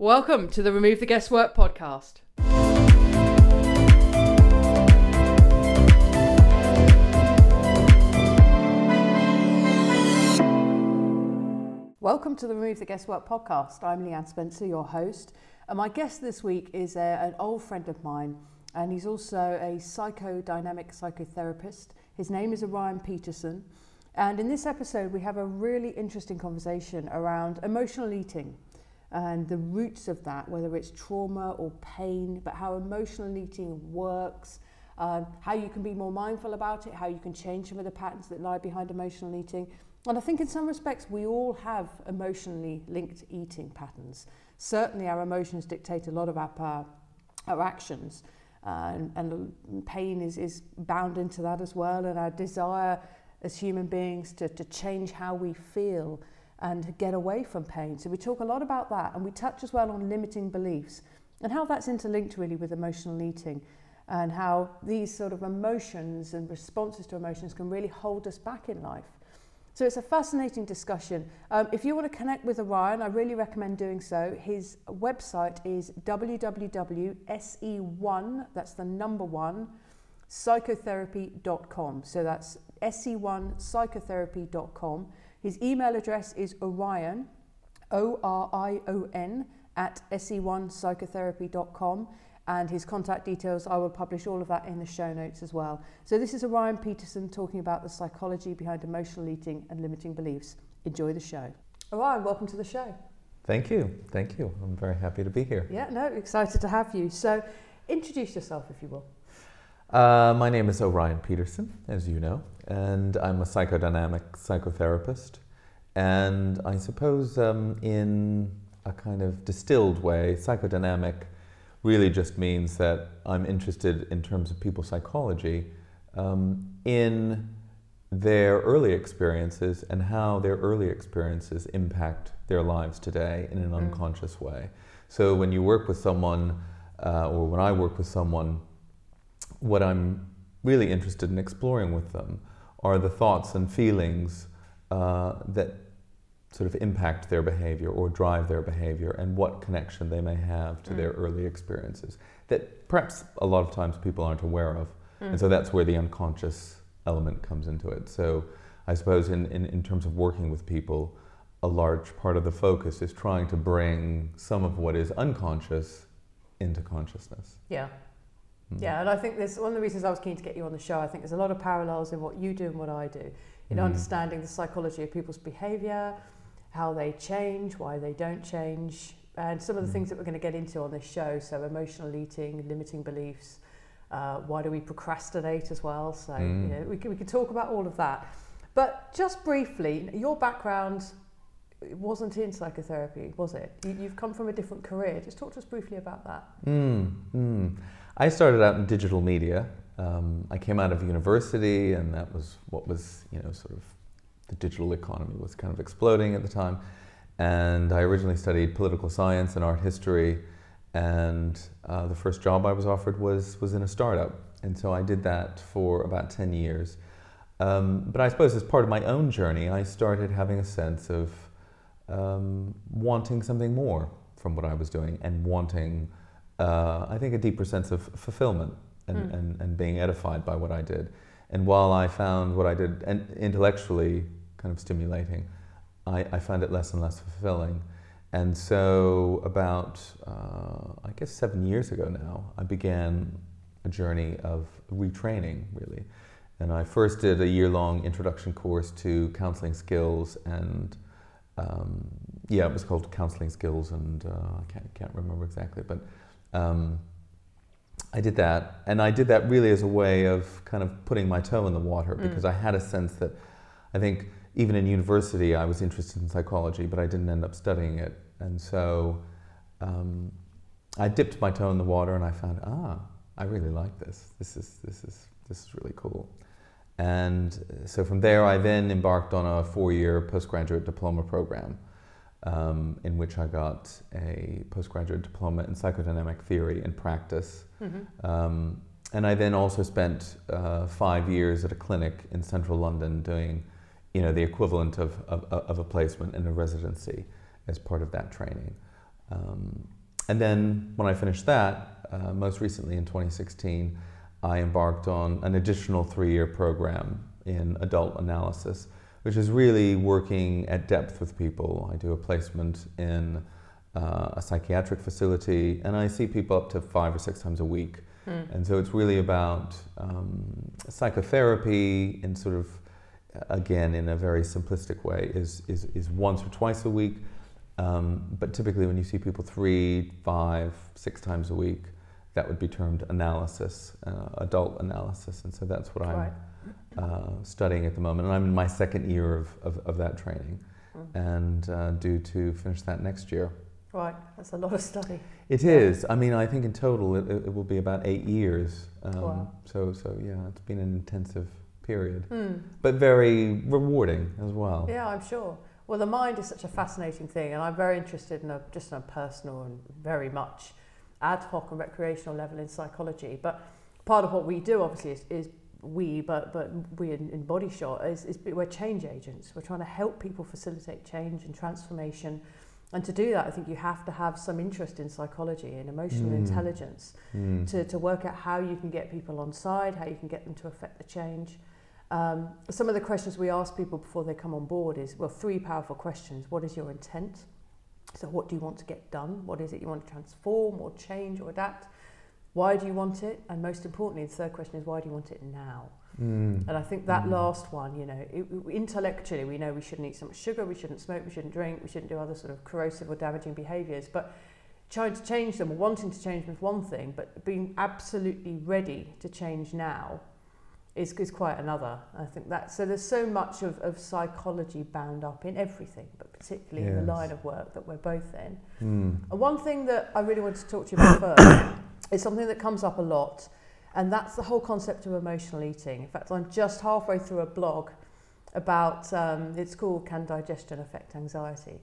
Welcome to the Remove the Guesswork podcast. Welcome to the Remove the Guesswork podcast. I'm Leanne Spencer, your host. And my guest this week is a, an old friend of mine, and he's also a psychodynamic psychotherapist. His name is Orion Peterson. And in this episode, we have a really interesting conversation around emotional eating and the roots of that, whether it's trauma or pain, but how emotional eating works, um, how you can be more mindful about it, how you can change some of the patterns that lie behind emotional eating. And I think in some respects, we all have emotionally linked eating patterns. Certainly, our emotions dictate a lot of our, our actions. Uh, and, and pain is, is bound into that as well, and our desire as human beings to, to change how we feel and get away from pain. So we talk a lot about that, and we touch as well on limiting beliefs and how that's interlinked really with emotional eating and how these sort of emotions and responses to emotions can really hold us back in life. So it's a fascinating discussion. Um, if you want to connect with Orion, I really recommend doing so. His website is www.se1, that's the number one, psychotherapy.com. So that's se1psychotherapy.com. His email address is Orion, O R I O N, at se1psychotherapy.com and his contact details. I will publish all of that in the show notes as well. So, this is Orion Peterson talking about the psychology behind emotional eating and limiting beliefs. Enjoy the show. Orion, welcome to the show. Thank you. Thank you. I'm very happy to be here. Yeah, no, excited to have you. So, introduce yourself if you will. Uh, my name is Orion Peterson, as you know, and I'm a psychodynamic psychotherapist. And I suppose um, in a kind of distilled way, psychodynamic really just means that I'm interested in terms of people's psychology um, in their early experiences and how their early experiences impact their lives today in an mm. unconscious way. So when you work with someone, uh, or when I work with someone, what I'm really interested in exploring with them are the thoughts and feelings uh, that sort of impact their behavior or drive their behavior and what connection they may have to mm. their early experiences that perhaps a lot of times people aren't aware of. Mm. And so that's where the unconscious element comes into it. So I suppose in, in, in terms of working with people, a large part of the focus is trying to bring some of what is unconscious into consciousness. Yeah. Mm. Yeah, and I think there's one of the reasons I was keen to get you on the show. I think there's a lot of parallels in what you do and what I do in mm. understanding the psychology of people's behavior, how they change, why they don't change, and some of the mm. things that we're going to get into on this show. So, emotional eating, limiting beliefs, uh, why do we procrastinate as well? So, mm. you know, we can, we can talk about all of that. But just briefly, your background wasn't in psychotherapy, was it? You, have come from a different career. Just talk to us briefly about that. Mm, mm. I started out in digital media. Um, I came out of university, and that was what was, you know, sort of the digital economy was kind of exploding at the time. And I originally studied political science and art history. And uh, the first job I was offered was, was in a startup. And so I did that for about 10 years. Um, but I suppose as part of my own journey, I started having a sense of um, wanting something more from what I was doing and wanting, uh, I think, a deeper sense of fulfillment and, mm. and, and being edified by what I did. And while I found what I did intellectually kind of stimulating, I, I found it less and less fulfilling. And so, about uh, I guess seven years ago now, I began a journey of retraining, really. And I first did a year long introduction course to counseling skills, and um, yeah, it was called Counseling Skills, and uh, I can't, can't remember exactly, but um, I did that. And I did that really as a way of kind of putting my toe in the water mm. because I had a sense that I think even in university, I was interested in psychology, but I didn't end up studying it. And so um, I dipped my toe in the water and I found, ah, I really like this. This is, this is, this is really cool. And so from there, I then embarked on a four year postgraduate diploma program um, in which I got a postgraduate diploma in psychodynamic theory and practice. Mm-hmm. Um, and I then also spent uh, five years at a clinic in central London doing you know, the equivalent of, of, of a placement in a residency as part of that training. Um, and then when I finished that, uh, most recently in 2016, I embarked on an additional three year program in adult analysis, which is really working at depth with people. I do a placement in uh, a psychiatric facility, and I see people up to five or six times a week. Mm. And so it's really about um, psychotherapy in sort of, again, in a very simplistic way, is, is, is once or twice a week. Um, but typically, when you see people three, five, six times a week, that would be termed analysis, uh, adult analysis. And so that's what I'm uh, studying at the moment. And I'm in my second year of, of, of that training mm. and uh, due to finish that next year. Right, that's a lot of study. It yeah. is. I mean, I think in total it, it will be about eight years. Um, wow. So, so yeah, it's been an intensive period, mm. but very rewarding as well. Yeah, I'm sure. Well, the mind is such a fascinating thing, and I'm very interested in a, just on a personal and very much ad hoc and recreational level in psychology. But part of what we do, obviously, is, is we, but but we in, in Body Shot is, is we're change agents. We're trying to help people facilitate change and transformation. And to do that, I think you have to have some interest in psychology and emotional mm. intelligence mm. To, to work out how you can get people on side, how you can get them to affect the change. Um, some of the questions we ask people before they come on board is well, three powerful questions. What is your intent? So, what do you want to get done? What is it you want to transform or change or adapt? Why do you want it? And most importantly, the third question is why do you want it now? Mm. And I think that mm. last one, you know, it, intellectually we know we shouldn't eat so much sugar, we shouldn't smoke, we shouldn't drink, we shouldn't do other sort of corrosive or damaging behaviours. But trying to change them or wanting to change them is one thing, but being absolutely ready to change now is, is quite another. I think that so there's so much of, of psychology bound up in everything, but particularly yes. in the line of work that we're both in. Mm. And one thing that I really wanted to talk to you about first is something that comes up a lot, and that's the whole concept of emotional eating. In fact, I'm just halfway through a blog about um, it's called Can Digestion Affect Anxiety?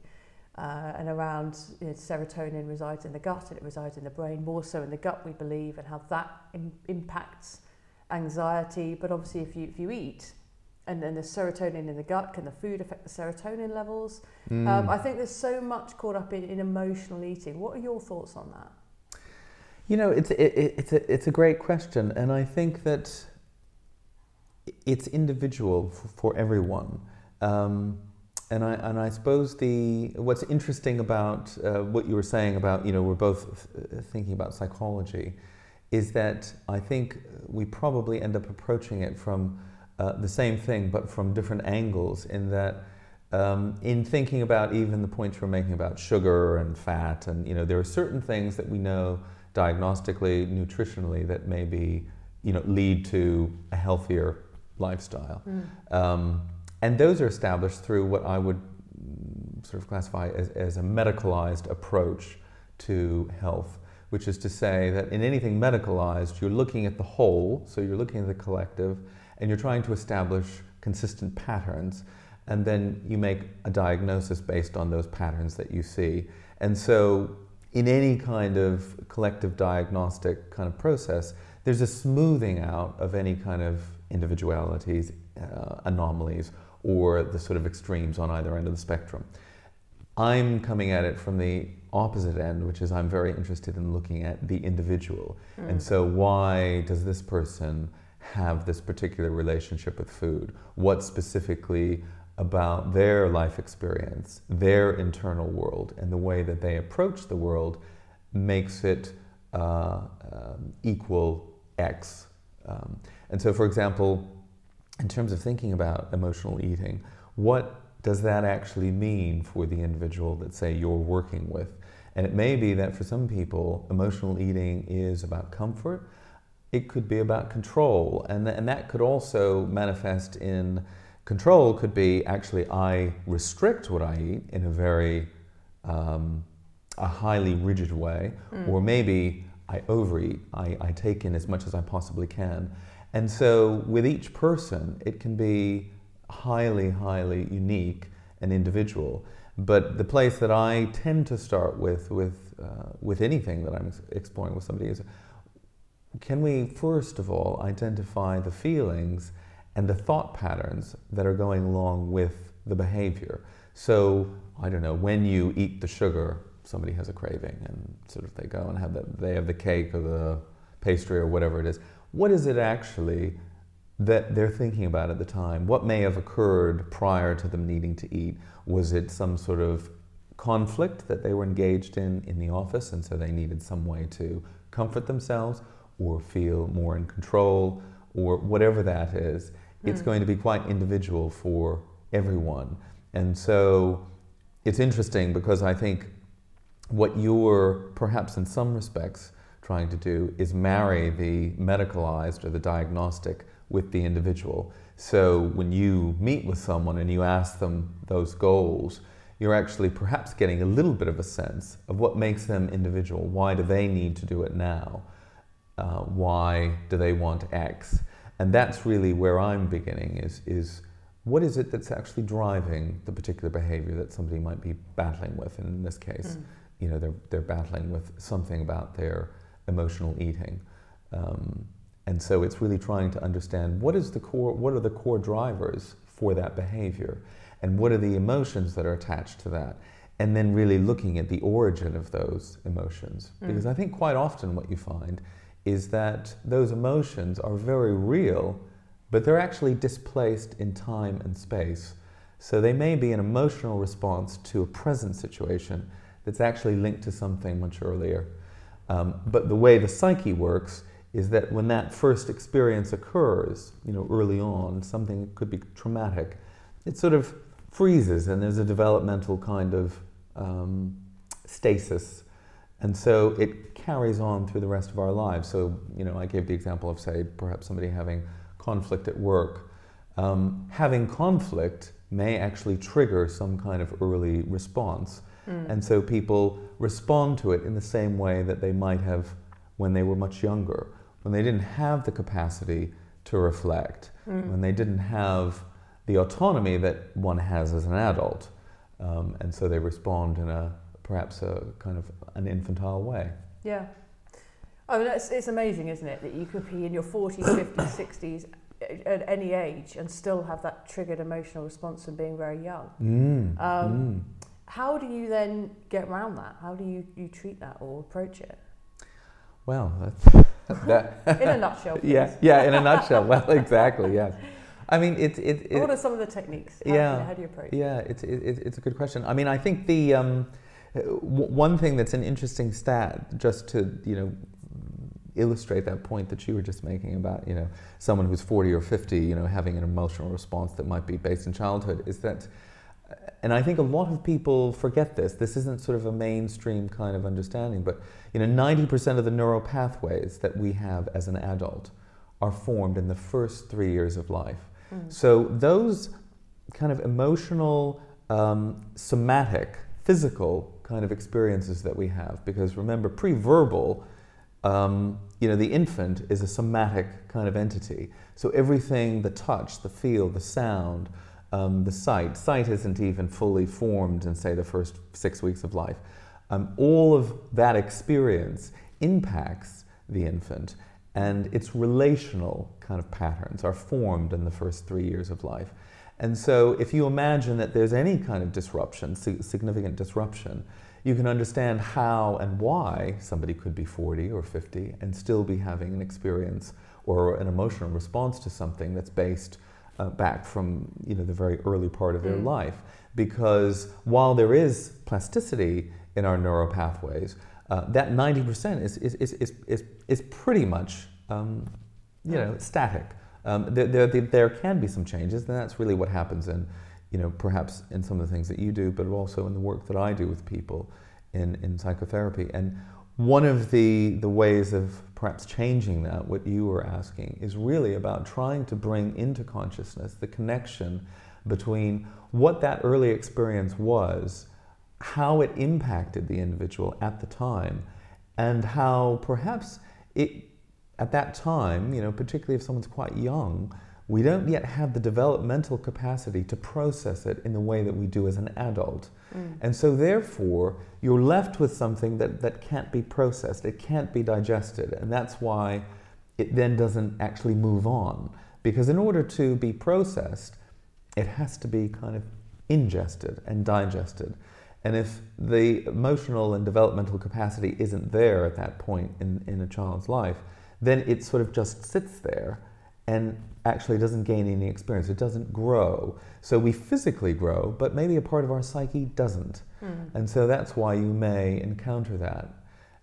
Uh, and around you know, serotonin resides in the gut and it resides in the brain, more so in the gut, we believe, and how that Im- impacts anxiety. But obviously, if you, if you eat, and then the serotonin in the gut, can the food affect the serotonin levels? Mm. Um, I think there's so much caught up in, in emotional eating. What are your thoughts on that? You know, it's, it, it's, a, it's a great question, and I think that it's individual for, for everyone. Um, and I, and I suppose the, what's interesting about uh, what you were saying about, you know, we're both thinking about psychology is that I think we probably end up approaching it from uh, the same thing, but from different angles. In that, um, in thinking about even the points we're making about sugar and fat, and you know, there are certain things that we know diagnostically, nutritionally, that maybe you know lead to a healthier lifestyle, mm. um, and those are established through what I would sort of classify as, as a medicalized approach to health which is to say that in anything medicalized, you're looking at the whole, so you're looking at the collective, and you're trying to establish consistent patterns, and then you make a diagnosis based on those patterns that you see. And so, in any kind of collective diagnostic kind of process, there's a smoothing out of any kind of individualities, uh, anomalies, or the sort of extremes on either end of the spectrum. I'm coming at it from the opposite end, which is I'm very interested in looking at the individual. Mm. And so, why does this person have this particular relationship with food? What specifically about their life experience, their internal world, and the way that they approach the world makes it uh, um, equal X? Um, and so, for example, in terms of thinking about emotional eating, what does that actually mean for the individual that, say, you're working with? And it may be that for some people, emotional eating is about comfort. It could be about control. And, th- and that could also manifest in control, could be actually, I restrict what I eat in a very um, a highly rigid way, mm. or maybe I overeat, I, I take in as much as I possibly can. And so, with each person, it can be highly, highly unique and individual. But the place that I tend to start with, with, uh, with anything that I'm exploring with somebody is can we, first of all, identify the feelings and the thought patterns that are going along with the behavior? So, I don't know, when you eat the sugar, somebody has a craving and sort of they go and have that, they have the cake or the pastry or whatever it is. What is it actually that they're thinking about at the time? What may have occurred prior to them needing to eat? Was it some sort of conflict that they were engaged in in the office and so they needed some way to comfort themselves or feel more in control or whatever that is? Mm. It's going to be quite individual for everyone. And so it's interesting because I think what you're perhaps in some respects trying to do is marry the medicalized or the diagnostic with the individual. So when you meet with someone and you ask them those goals, you're actually perhaps getting a little bit of a sense of what makes them individual. Why do they need to do it now? Uh, why do they want X? And that's really where I'm beginning is, is what is it that's actually driving the particular behavior that somebody might be battling with? And in this case, mm. you know, they're, they're battling with something about their emotional eating. Um, and so it's really trying to understand what is the core, what are the core drivers for that behavior, and what are the emotions that are attached to that, and then really looking at the origin of those emotions. Mm. Because I think quite often what you find is that those emotions are very real but they're actually displaced in time and space. So they may be an emotional response to a present situation that's actually linked to something much earlier. Um, but the way the psyche works is that when that first experience occurs, you know, early on, something could be traumatic, it sort of freezes and there's a developmental kind of um, stasis. And so it carries on through the rest of our lives. So, you know, I gave the example of, say, perhaps somebody having conflict at work, um, having conflict may actually trigger some kind of early response. Mm. And so people respond to it in the same way that they might have when they were much younger, when they didn't have the capacity to reflect, mm. when they didn't have the autonomy that one has as an adult. Um, and so they respond in a perhaps a kind of an infantile way. Yeah. I mean, it's, it's amazing, isn't it, that you could be in your 40s, 50s, 60s at any age and still have that triggered emotional response from being very young. Mm, um, mm. How do you then get around that? How do you, you treat that or approach it? Well, that. in a nutshell. Please. Yeah, yeah, in a nutshell. Well, exactly. Yes. I mean, it, it, it, What are some of the techniques? How, yeah. how do you approach? Yeah, it's it, it's a good question. I mean, I think the um, one thing that's an interesting stat, just to you know illustrate that point that you were just making about you know someone who's 40 or 50 you know having an emotional response that might be based in childhood is that and I think a lot of people forget this. This isn't sort of a mainstream kind of understanding, but you know, 90% of the neural pathways that we have as an adult are formed in the first three years of life. Mm. So those kind of emotional, um, somatic, physical kind of experiences that we have, because remember, pre-verbal um, you know, the infant is a somatic kind of entity. So everything, the touch, the feel, the sound, um, the sight, sight isn't even fully formed in, say, the first six weeks of life. Um, all of that experience impacts the infant, and its relational kind of patterns are formed in the first three years of life. And so, if you imagine that there's any kind of disruption, significant disruption, you can understand how and why somebody could be 40 or 50 and still be having an experience or an emotional response to something that's based uh, back from you know the very early part of their mm. life. Because while there is plasticity in our neural pathways uh, that 90% is, is, is, is, is, is pretty much um, you know static um, there, there, there can be some changes and that's really what happens in you know, perhaps in some of the things that you do, but also in the work that I do with people in, in psychotherapy. And one of the, the ways of perhaps changing that, what you were asking, is really about trying to bring into consciousness the connection between what that early experience was, how it impacted the individual at the time, and how perhaps it, at that time, you know, particularly if someone's quite young, we don't yet have the developmental capacity to process it in the way that we do as an adult. Mm. And so, therefore, you're left with something that, that can't be processed, it can't be digested. And that's why it then doesn't actually move on. Because in order to be processed, it has to be kind of ingested and digested. And if the emotional and developmental capacity isn't there at that point in, in a child's life, then it sort of just sits there and actually doesn't gain any experience. It doesn't grow. So we physically grow, but maybe a part of our psyche doesn't. Mm. And so that's why you may encounter that.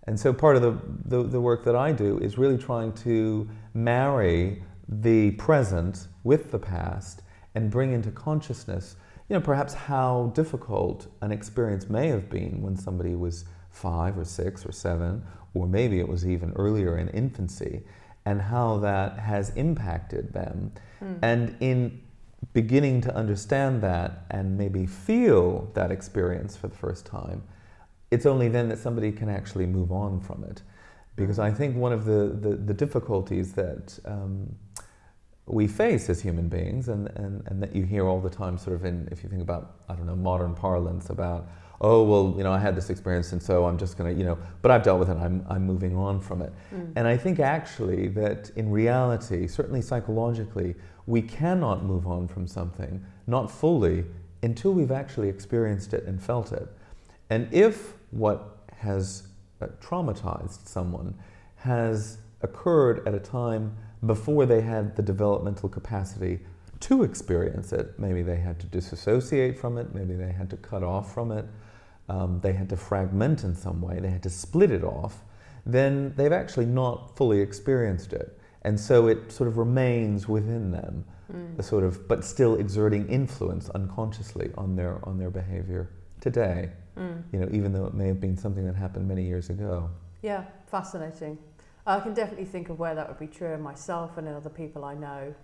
And so part of the, the, the, work that I do is really trying to marry the present with the past and bring into consciousness, you know, perhaps how difficult an experience may have been when somebody was five or six or seven, or maybe it was even earlier in infancy, and how that has impacted them. Mm. And in beginning to understand that and maybe feel that experience for the first time, it's only then that somebody can actually move on from it. Because I think one of the, the, the difficulties that um, we face as human beings, and, and, and that you hear all the time, sort of in, if you think about, I don't know, modern parlance about, oh, well, you know, I had this experience and so I'm just going to, you know, but I've dealt with it, I'm, I'm moving on from it. Mm. And I think actually that in reality, certainly psychologically, we cannot move on from something, not fully, until we've actually experienced it and felt it. And if what has uh, traumatized someone has occurred at a time before they had the developmental capacity to experience it, maybe they had to disassociate from it, maybe they had to cut off from it, um, they had to fragment in some way, they had to split it off, then they've actually not fully experienced it. And so it sort of remains within them, mm. sort of, but still exerting influence unconsciously on their, on their behavior today. Mm. You know, even though it may have been something that happened many years ago. Yeah, fascinating. I can definitely think of where that would be true in myself and in other people I know.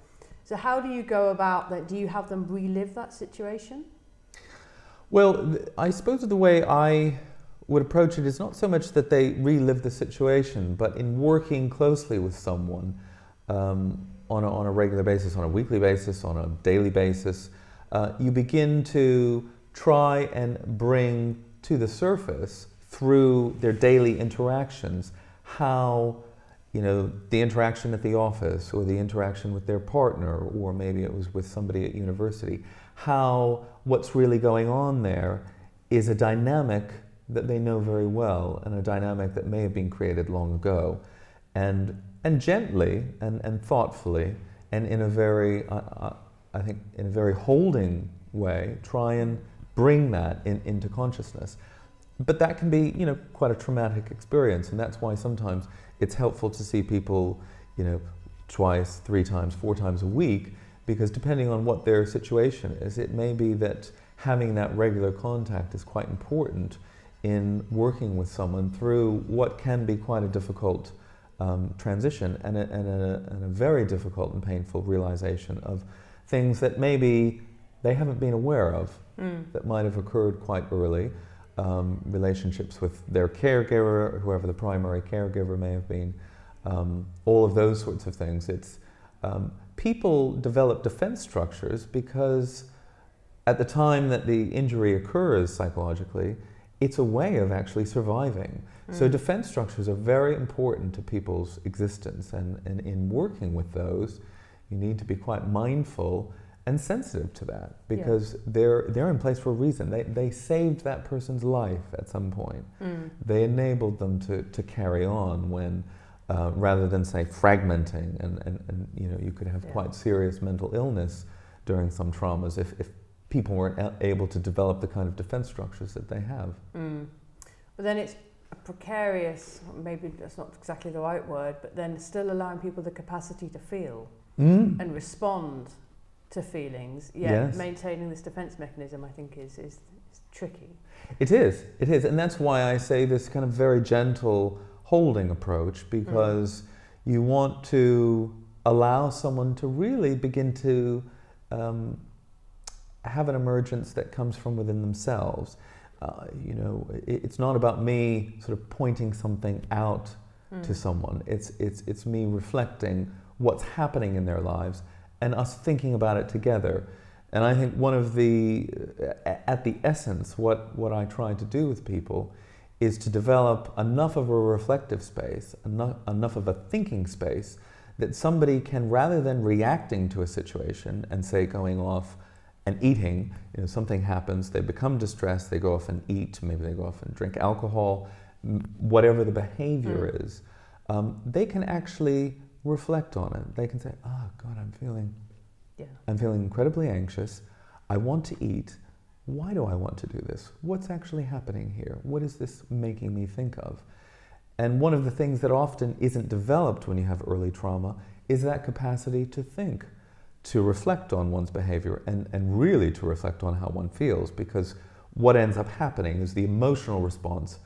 So, how do you go about that? Do you have them relive that situation? Well, I suppose the way I would approach it is not so much that they relive the situation, but in working closely with someone um, on, a, on a regular basis, on a weekly basis, on a daily basis, uh, you begin to try and bring to the surface through their daily interactions how you know the interaction at the office or the interaction with their partner or maybe it was with somebody at university how what's really going on there is a dynamic that they know very well and a dynamic that may have been created long ago. And, and gently and, and thoughtfully and in a very, uh, I think, in a very holding way, try and bring that in, into consciousness. But that can be, you know, quite a traumatic experience, and that's why sometimes it's helpful to see people, you know, twice, three times, four times a week because depending on what their situation is, it may be that having that regular contact is quite important in working with someone through what can be quite a difficult um, transition and a, and, a, and a very difficult and painful realization of things that maybe they haven't been aware of mm. that might have occurred quite early. Um, relationships with their caregiver, whoever the primary caregiver may have been, um, all of those sorts of things. It's um, people develop defense structures because at the time that the injury occurs psychologically, it's a way of actually surviving. Mm. So, defense structures are very important to people's existence, and, and in working with those, you need to be quite mindful and sensitive to that because yeah. they're, they're in place for a reason. They, they saved that person's life at some point, mm. they enabled them to, to carry on when uh, rather than say fragmenting and, and, and you know you could have yeah. quite serious mental illness during some traumas if, if people weren't able to develop the kind of defense structures that they have. Mm. But then it's precarious, maybe that's not exactly the right word, but then still allowing people the capacity to feel mm. and respond to feelings, yet yes. maintaining this defense mechanism, I think, is, is, is tricky. It is, it is. And that's why I say this kind of very gentle holding approach because mm. you want to allow someone to really begin to um, have an emergence that comes from within themselves. Uh, you know, it, it's not about me sort of pointing something out mm. to someone. It's, it's, it's me reflecting what's happening in their lives and us thinking about it together. And I think one of the, at the essence, what, what I try to do with people is to develop enough of a reflective space, enough, enough of a thinking space that somebody can, rather than reacting to a situation and say going off And eating, you know, something happens, they become distressed, they go off and eat, maybe they go off and drink alcohol, whatever the behavior mm. is, um, they can actually reflect on it. They can say, "Oh God, I'm feeling, yeah. I'm feeling incredibly anxious. I want to eat. Why do I want to do this? What's actually happening here? What is this making me think of?" And one of the things that often isn't developed when you have early trauma is that capacity to think, to reflect on one's behavior, and, and really to reflect on how one feels, because what ends up happening is the emotional response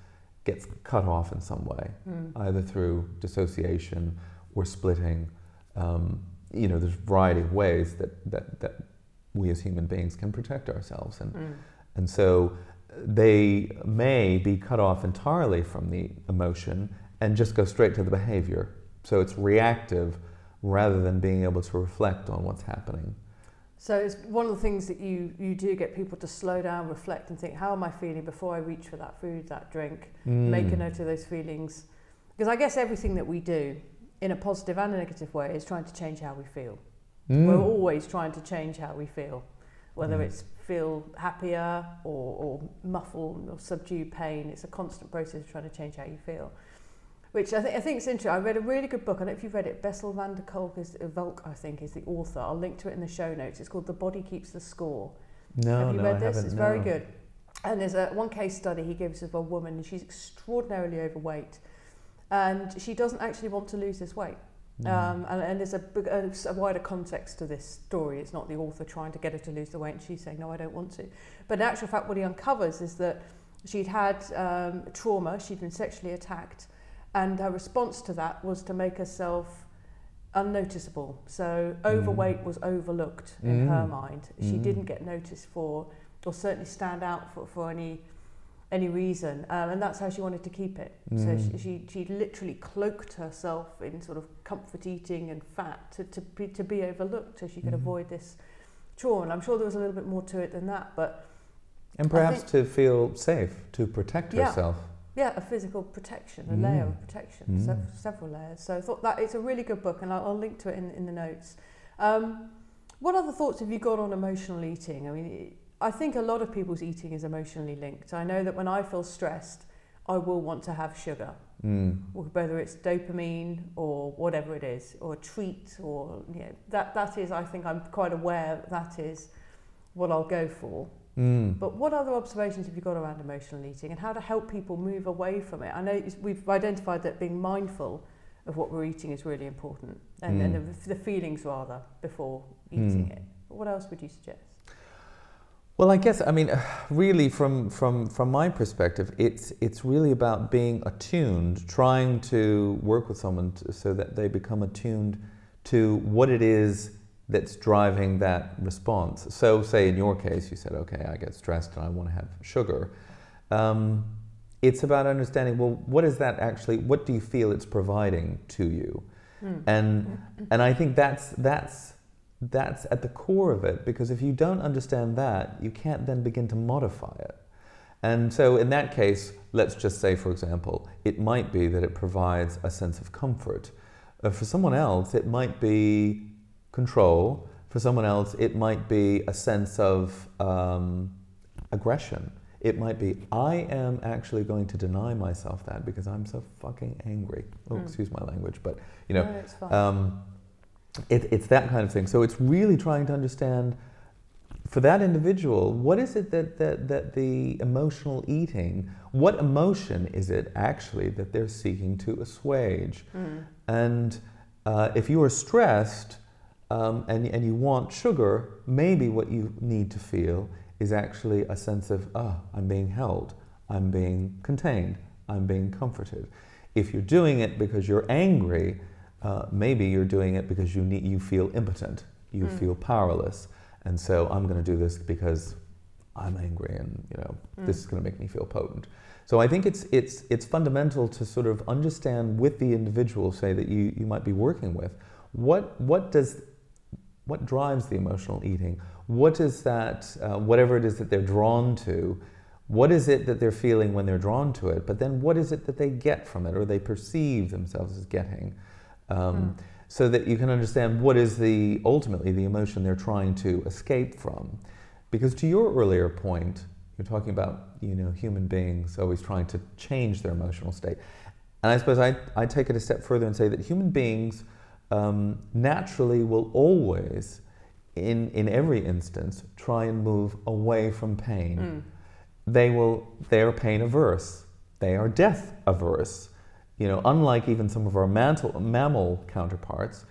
gets cut off in some way, mm. either through dissociation or splitting. Um, you know, there's a variety of ways that, that, that we as human beings can protect ourselves. And, mm. and so they may be cut off entirely from the emotion and just go straight to the behavior. So it's reactive rather than being able to reflect on what's happening. So it's one of the things that you, you do get people to slow down, reflect, and think, how am I feeling before I reach for that food, that drink? Mm. Make a note of those feelings. Because I guess everything that we do, in a positive and a negative way, is trying to change how we feel. Mm. We're always trying to change how we feel, whether mm. it's feel happier or, or muffle or subdue pain. It's a constant process of trying to change how you feel. Which I, th- I think is interesting. I read a really good book. I don't know if you've read it. Bessel van der Kolk is uh, Volk, I think, is the author. I'll link to it in the show notes. It's called The Body Keeps the Score. No, Have you no, read I this? Haven't, it's no. very good. And there's a one case study he gives of a woman, and she's extraordinarily overweight, and she doesn't actually want to lose this weight. Mm. Um, and, and there's a, a, a wider context to this story. It's not the author trying to get her to lose the weight and she's saying, no, I don't want to. But in actual fact, what he uncovers is that she'd had um, trauma, she'd been sexually attacked, and her response to that was to make herself unnoticeable. So overweight mm. was overlooked in mm. her mind. She mm. didn't get noticed for, or certainly stand out for, for any any reason, um, and that's how she wanted to keep it. Mm. So she, she, she literally cloaked herself in sort of comfort eating and fat to, to be to be overlooked, so she could mm. avoid this trauma. And I'm sure there was a little bit more to it than that, but and perhaps think, to feel safe, to protect yeah, herself. Yeah, a physical protection, a mm. layer of protection, mm. several, several layers. So I thought that it's a really good book, and I'll, I'll link to it in, in the notes. Um, what other thoughts have you got on emotional eating? I mean, I think a lot of people's eating is emotionally linked. I know that when I feel stressed, I will want to have sugar, mm. whether it's dopamine or whatever it is, or a treat, or you know, that that is. I think I'm quite aware that is what I'll go for. Mm. But what other observations have you got around emotional eating and how to help people move away from it? I know we've identified that being mindful of what we're eating is really important, and, mm. and the, the feelings rather before eating mm. it. But what else would you suggest? Well, I guess I mean, really, from from from my perspective, it's it's really about being attuned, trying to work with someone to, so that they become attuned to what it is that's driving that response. So, say in your case, you said, "Okay, I get stressed and I want to have sugar." Um, it's about understanding. Well, what is that actually? What do you feel it's providing to you? Mm. And and I think that's that's that's at the core of it because if you don't understand that, you can't then begin to modify it. And so, in that case, let's just say, for example, it might be that it provides a sense of comfort. Uh, for someone else, it might be control. For someone else, it might be a sense of um, aggression. It might be, I am actually going to deny myself that because I'm so fucking angry. Oh, mm. excuse my language, but you know. No, um, it, it's that kind of thing. So it's really trying to understand for that individual, what is it that, that, that the emotional eating, what emotion is it actually that they're seeking to assuage? Mm. And uh, if you are stressed um, and, and you want sugar, maybe what you need to feel is actually a sense of, oh, I'm being held, I'm being contained, I'm being comforted. If you're doing it because you're angry, uh, maybe you're doing it because you need, you feel impotent, you mm. feel powerless, and so I'm going to do this because I'm angry, and you know mm. this is going to make me feel potent. So I think it's it's it's fundamental to sort of understand with the individual, say that you you might be working with, what what does what drives the emotional eating? What is that? Uh, whatever it is that they're drawn to. What is it that they're feeling when they're drawn to it? But then what is it that they get from it or they perceive themselves as getting? Um, mm. so that you can understand what is the ultimately the emotion they're trying to escape from. Because to your earlier point, you're talking about you know human beings always trying to change their emotional state, and I suppose I I take it a step further and say that human beings um, naturally will always, in in every instance, try and move away from pain. Mm. They will they are pain averse. They are death averse. You know, unlike even some of our mantle, mammal counterparts,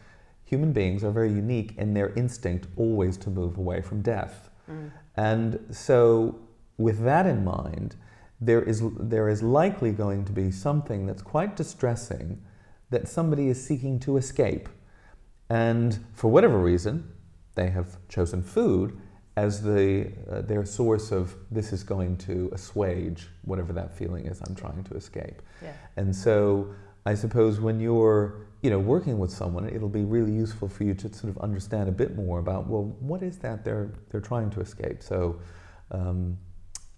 human beings are very unique in their instinct always to move away from death. Mm. And so, with that in mind, there is, there is likely going to be something that's quite distressing that somebody is seeking to escape. And for whatever reason, they have chosen food as the, uh, their source of this is going to assuage whatever that feeling is I'm trying to escape. Yeah. And so I suppose when you're you know, working with someone, it'll be really useful for you to sort of understand a bit more about, well, what is that they're, they're trying to escape? So, um,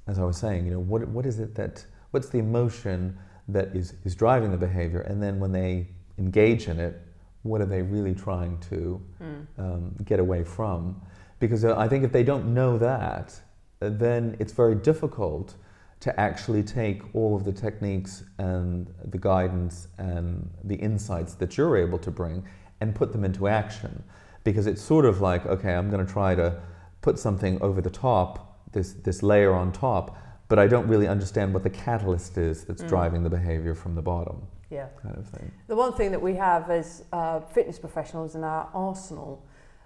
as I was saying, you know, what, what is it that, what's the emotion that is, is driving the behavior? And then when they engage in it, what are they really trying to Mm. um, get away from? Because uh, I think if they don't know that, then it's very difficult to actually take all of the techniques and the guidance and the insights that you're able to bring and put them into action. Because it's sort of like, okay, I'm going to try to put something over the top, this, this layer on top, but I don't really understand what the catalyst is that's Mm. driving the behavior from the bottom, Yeah. kind of thing. The one thing that we have as uh, fitness professionals in our arsenal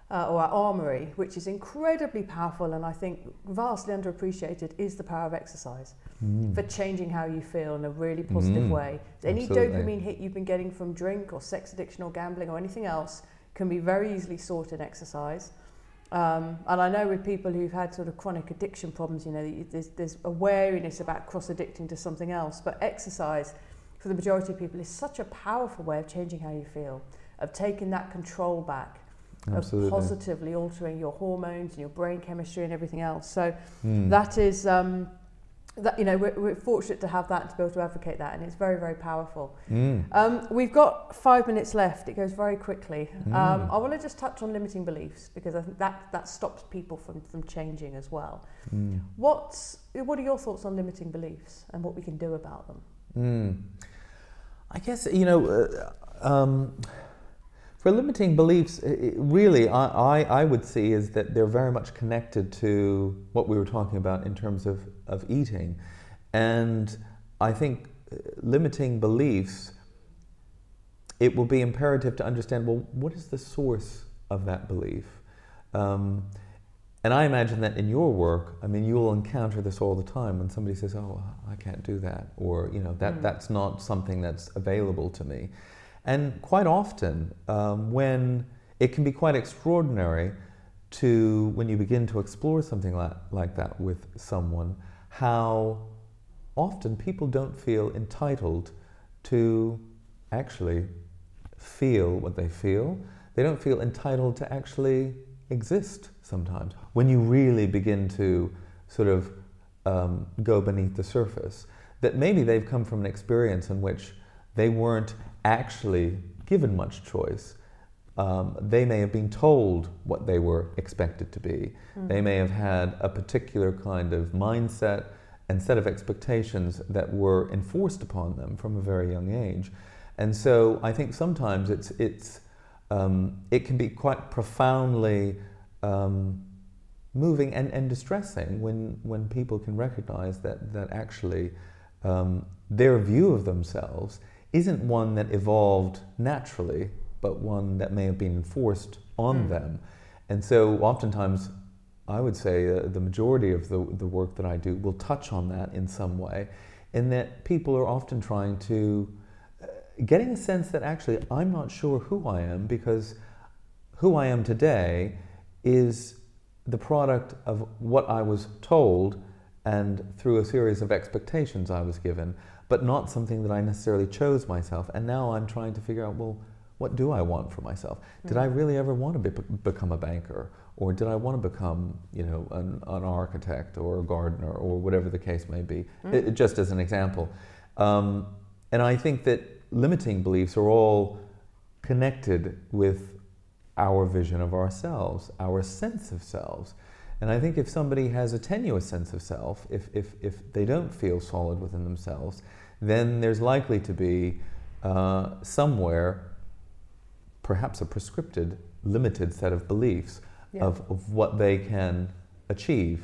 uh, or our armory, which is incredibly powerful and I think vastly underappreciated, is the power of exercise Mm. for changing how you feel in a really positive Mm, way. Any absolutely. dopamine hit you've been getting from drink or sex addiction or gambling or anything else can be very easily sought in exercise. Um, and I know with people who've had sort of chronic addiction problems, you know, there's, there's a wariness about cross addicting to something else. But exercise, for the majority of people, is such a powerful way of changing how you feel, of taking that control back, Absolutely. of positively altering your hormones and your brain chemistry and everything else. So Mm. that is, um, that you know, we're, we're fortunate to have that to be able to advocate that, and it's very, very powerful. Mm. Um, we've got five minutes left. It goes very quickly. Um, Mm. I want to just touch on limiting beliefs because I think that, that stops people from, from changing as well. Mm. What's, what are your thoughts on limiting beliefs and what we can do about them? Mm. I guess you know, uh, um, for limiting beliefs, really, I, I, I would see is that they're very much connected to what we were talking about in terms of, of eating, and I think uh, limiting beliefs. It will be imperative to understand well, what is the source of that belief? Um, and I imagine that in your work, I mean, you'll encounter this all the time when somebody says, "Oh, I can't do that," or you know, that Mm. that's not something that's available to me. And quite often, um, when it can be quite extraordinary to when you begin to explore something like, like that with someone, how often people don't feel entitled to actually feel what they feel. They don't feel entitled to actually exist sometimes. When you really begin to sort of um, go beneath the surface, that maybe they've come from an experience in which they weren't actually given much choice. Um, they may have been told what they were expected to be. They may have had a particular kind of mindset and set of expectations that were enforced upon them from a very young age. And so I think sometimes it's, it's, um, it can be quite profoundly um, moving and, and distressing when, when people can recognize that, that actually um, their view of themselves isn't one that evolved naturally, but one that may have been enforced on Mm. them. And so oftentimes, I would say uh, the majority of the, the work that I do will touch on that in some way, in that people are often trying to, uh, getting a sense that actually I'm not sure who I am because who I am today is the product of what I was told and through a series of expectations I was given, but not something that I necessarily chose myself. And now I'm trying to figure out, well, what do I want for myself? Did I really ever want to be, become a banker? Or did I want to become, you know, an, an architect or a gardener or whatever the case may be? It- just as an example. Um, and I think that limiting beliefs are all connected with our vision of ourselves, our sense of selves. And I think if somebody has a tenuous sense of self, if, if, if they don't feel solid within themselves, then there's likely to be uh, somewhere perhaps a prescripted, limited set of beliefs Yeah. of, of what they can achieve,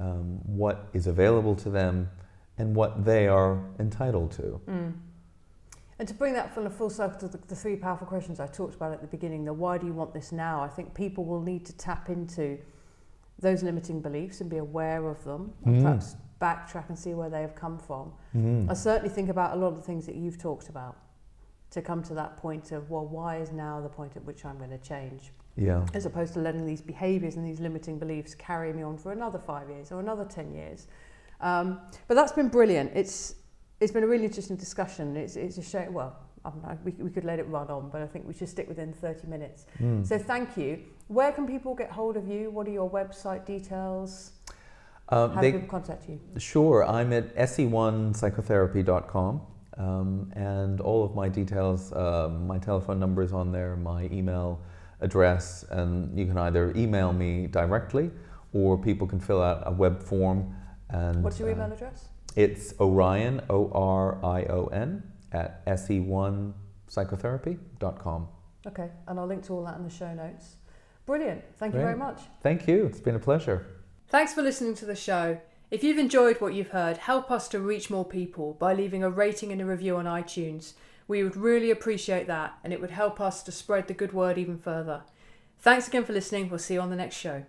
um, what is available to them, and what they are entitled to. Mm. And to bring that full full circle to the, the three powerful questions I talked about at the beginning, the why do you want this now? I think people will need to tap into those limiting beliefs and be aware of them, and Mm. perhaps backtrack and see where they have come from. Mm. I certainly think about a lot of the things that you've talked about to come to that point of, well, why is now the point at which I'm going to change? Yeah. As opposed to letting these behaviours and these limiting beliefs carry me on for another five years or another 10 years. Um, but that's been brilliant. It's, it's been a really interesting discussion. It's, it's a shame, well, I don't know, we, we could let it run on, but I think we should stick within 30 minutes. Mm. So thank you. Where can people get hold of you? What are your website details? Uh, How they, do people contact you? Sure, I'm at se1psychotherapy.com um, and all of my details, uh, my telephone number is on there, my email address, and you can either email me directly or people can fill out a web form. And What's your uh, email address? It's Orion, O R I O N, at se1psychotherapy.com. Okay, and I'll link to all that in the show notes. Brilliant. Thank you Great. very much. Thank you, it's been a pleasure. Thanks for listening to the show. If you've enjoyed what you've heard, help us to reach more people by leaving a rating and a review on iTunes. We would really appreciate that, and it would help us to spread the good word even further. Thanks again for listening. We'll see you on the next show.